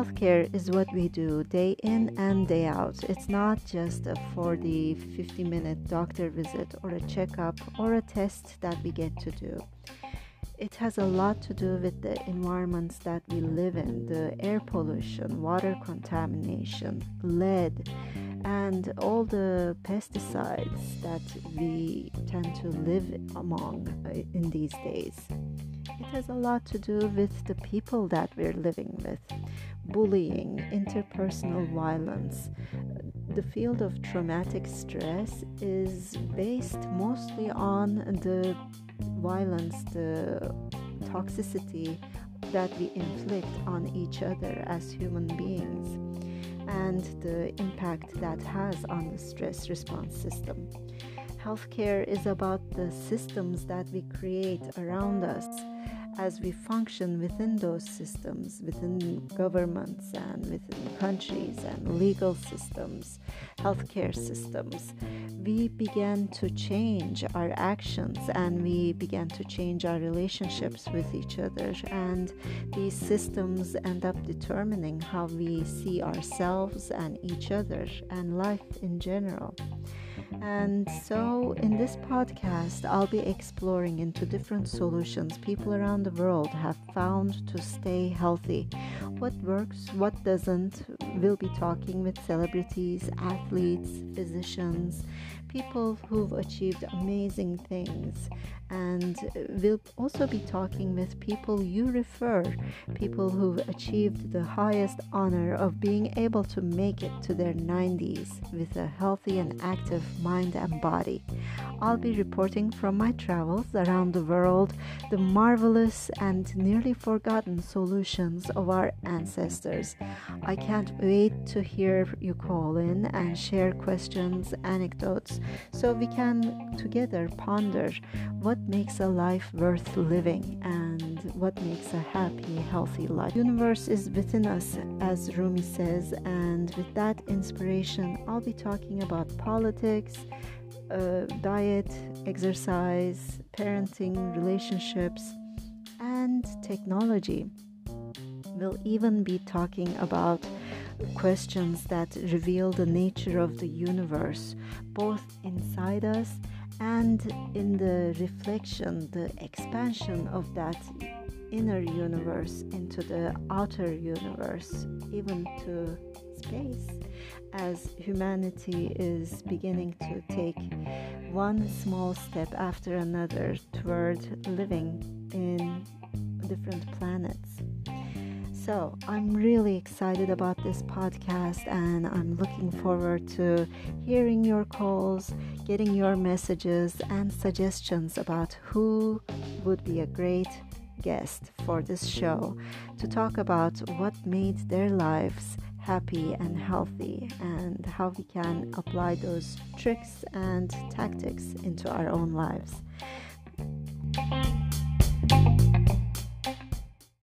Healthcare is what we do day in and day out. It's not just a 40 50 minute doctor visit or a checkup or a test that we get to do. It has a lot to do with the environments that we live in the air pollution, water contamination, lead, and all the pesticides that we tend to live among uh, in these days. It has a lot to do with the people that we're living with bullying, interpersonal violence. The field of traumatic stress is based mostly on the violence, the toxicity that we inflict on each other as human beings, and the impact that has on the stress response system. Healthcare is about the systems that we create around us as we function within those systems, within governments and within countries and legal systems, healthcare systems, we began to change our actions and we began to change our relationships with each other. And these systems end up determining how we see ourselves and each other and life in general. And so, in this podcast, I'll be exploring into different solutions people around the world have found to stay healthy. What works, what doesn't. We'll be talking with celebrities, athletes, physicians, people who've achieved amazing things. And we'll also be talking with people you refer, people who've achieved the highest honor of being able to make it to their 90s with a healthy and active mind and body. I'll be reporting from my travels around the world the marvelous and nearly forgotten solutions of our ancestors. I can't wait to hear you call in and share questions, anecdotes, so we can together ponder what makes a life worth living and what makes a happy, healthy life. The universe is within us, as Rumi says, and with that inspiration, I'll be talking about politics uh, diet, exercise, parenting, relationships, and technology. We'll even be talking about questions that reveal the nature of the universe, both inside us and in the reflection, the expansion of that inner universe into the outer universe, even to space as humanity is beginning to take one small step after another toward living in different planets. So, I'm really excited about this podcast and I'm looking forward to hearing your calls, getting your messages, and suggestions about who would be a great guest for this show to talk about what made their lives happy and healthy and how we can apply those tricks and tactics into our own lives.